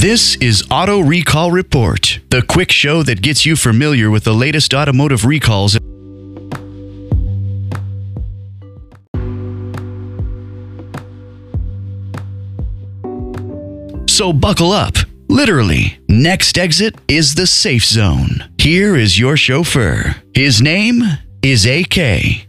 This is Auto Recall Report, the quick show that gets you familiar with the latest automotive recalls. So buckle up. Literally, next exit is the safe zone. Here is your chauffeur. His name is AK.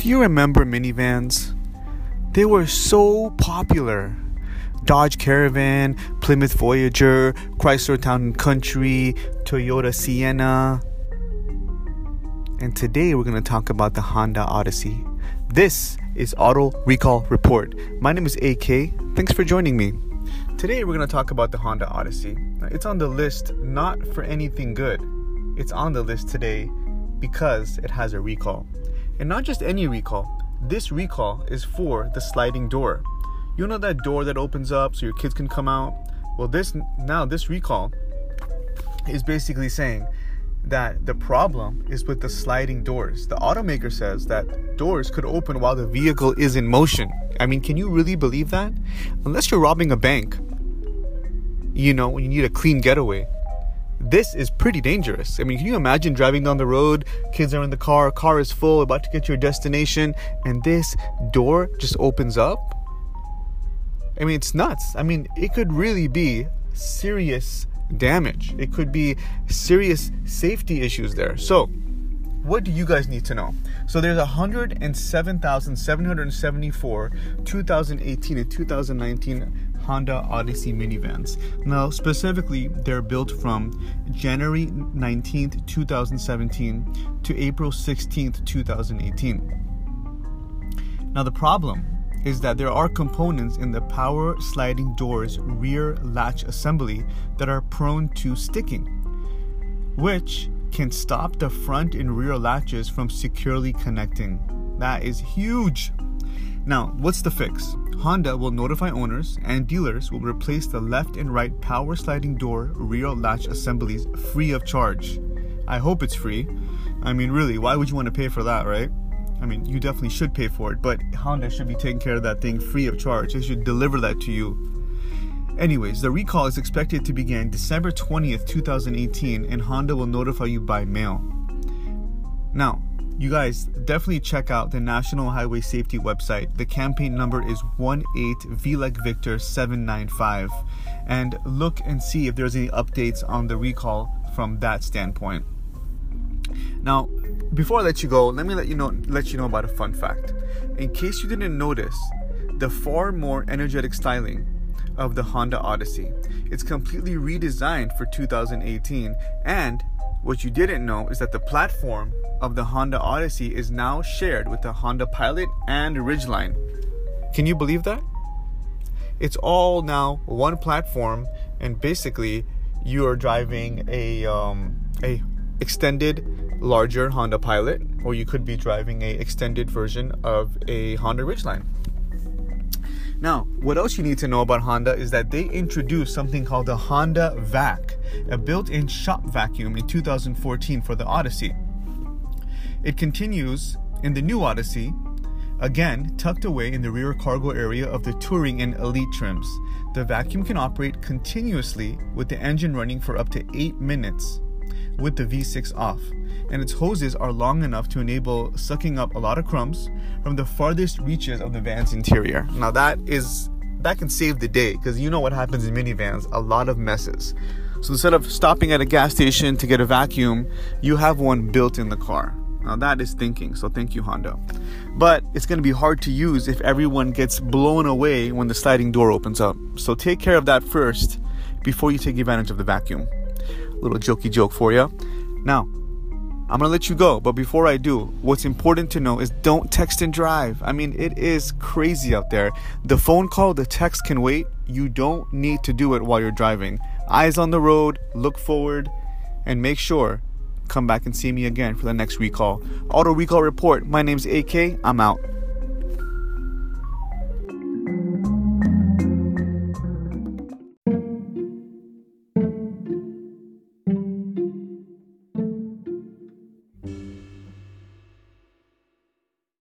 Do you remember minivans? They were so popular. Dodge Caravan, Plymouth Voyager, Chrysler Town Country, Toyota Sienna. And today we're going to talk about the Honda Odyssey. This is Auto Recall Report. My name is AK. Thanks for joining me. Today we're going to talk about the Honda Odyssey. It's on the list not for anything good. It's on the list today because it has a recall. And not just any recall. This recall is for the sliding door. You know that door that opens up so your kids can come out? Well, this now this recall is basically saying that the problem is with the sliding doors. The automaker says that doors could open while the vehicle is in motion. I mean, can you really believe that? Unless you're robbing a bank, you know, when you need a clean getaway this is pretty dangerous. I mean, can you imagine driving down the road, kids are in the car, car is full, about to get to your destination, and this door just opens up? I mean, it's nuts. I mean, it could really be serious damage. It could be serious safety issues there. So, what do you guys need to know? So there's 107,774 2018 and 2019 Honda Odyssey minivans. Now, specifically, they're built from January 19th, 2017 to April 16th, 2018. Now, the problem is that there are components in the power sliding doors rear latch assembly that are prone to sticking, which can stop the front and rear latches from securely connecting. That is huge. Now, what's the fix? Honda will notify owners and dealers will replace the left and right power sliding door rear latch assemblies free of charge. I hope it's free. I mean, really, why would you want to pay for that, right? I mean, you definitely should pay for it, but Honda should be taking care of that thing free of charge. They should deliver that to you. Anyways, the recall is expected to begin December 20th, 2018, and Honda will notify you by mail. Now, you guys definitely check out the National Highway Safety website. The campaign number is 18 Victor 795 and look and see if there's any updates on the recall from that standpoint. Now, before I let you go, let me let you know let you know about a fun fact. In case you didn't notice, the far more energetic styling of the Honda Odyssey. It's completely redesigned for 2018 and what you didn't know is that the platform of the Honda Odyssey is now shared with the Honda Pilot and Ridgeline. Can you believe that? It's all now one platform, and basically you are driving a um, a extended, larger Honda Pilot, or you could be driving a extended version of a Honda Ridgeline. Now, what else you need to know about Honda is that they introduced something called the Honda Vac, a built in shop vacuum in 2014 for the Odyssey. It continues in the new Odyssey, again tucked away in the rear cargo area of the Touring and Elite trims. The vacuum can operate continuously with the engine running for up to 8 minutes with the V6 off, and its hoses are long enough to enable sucking up a lot of crumbs from the farthest reaches of the van's interior. Now that is that can save the day because you know what happens in minivans, a lot of messes. So instead of stopping at a gas station to get a vacuum, you have one built in the car. Now that is thinking, so thank you, Honda. But it's to be hard to use if everyone gets blown away when the sliding door opens up. So take care of that first before you take advantage of the vacuum. Little jokey joke for you. Now, I'm gonna let you go, but before I do, what's important to know is don't text and drive. I mean, it is crazy out there. The phone call, the text can wait. You don't need to do it while you're driving. Eyes on the road, look forward, and make sure come back and see me again for the next recall. Auto Recall Report. My name's AK. I'm out.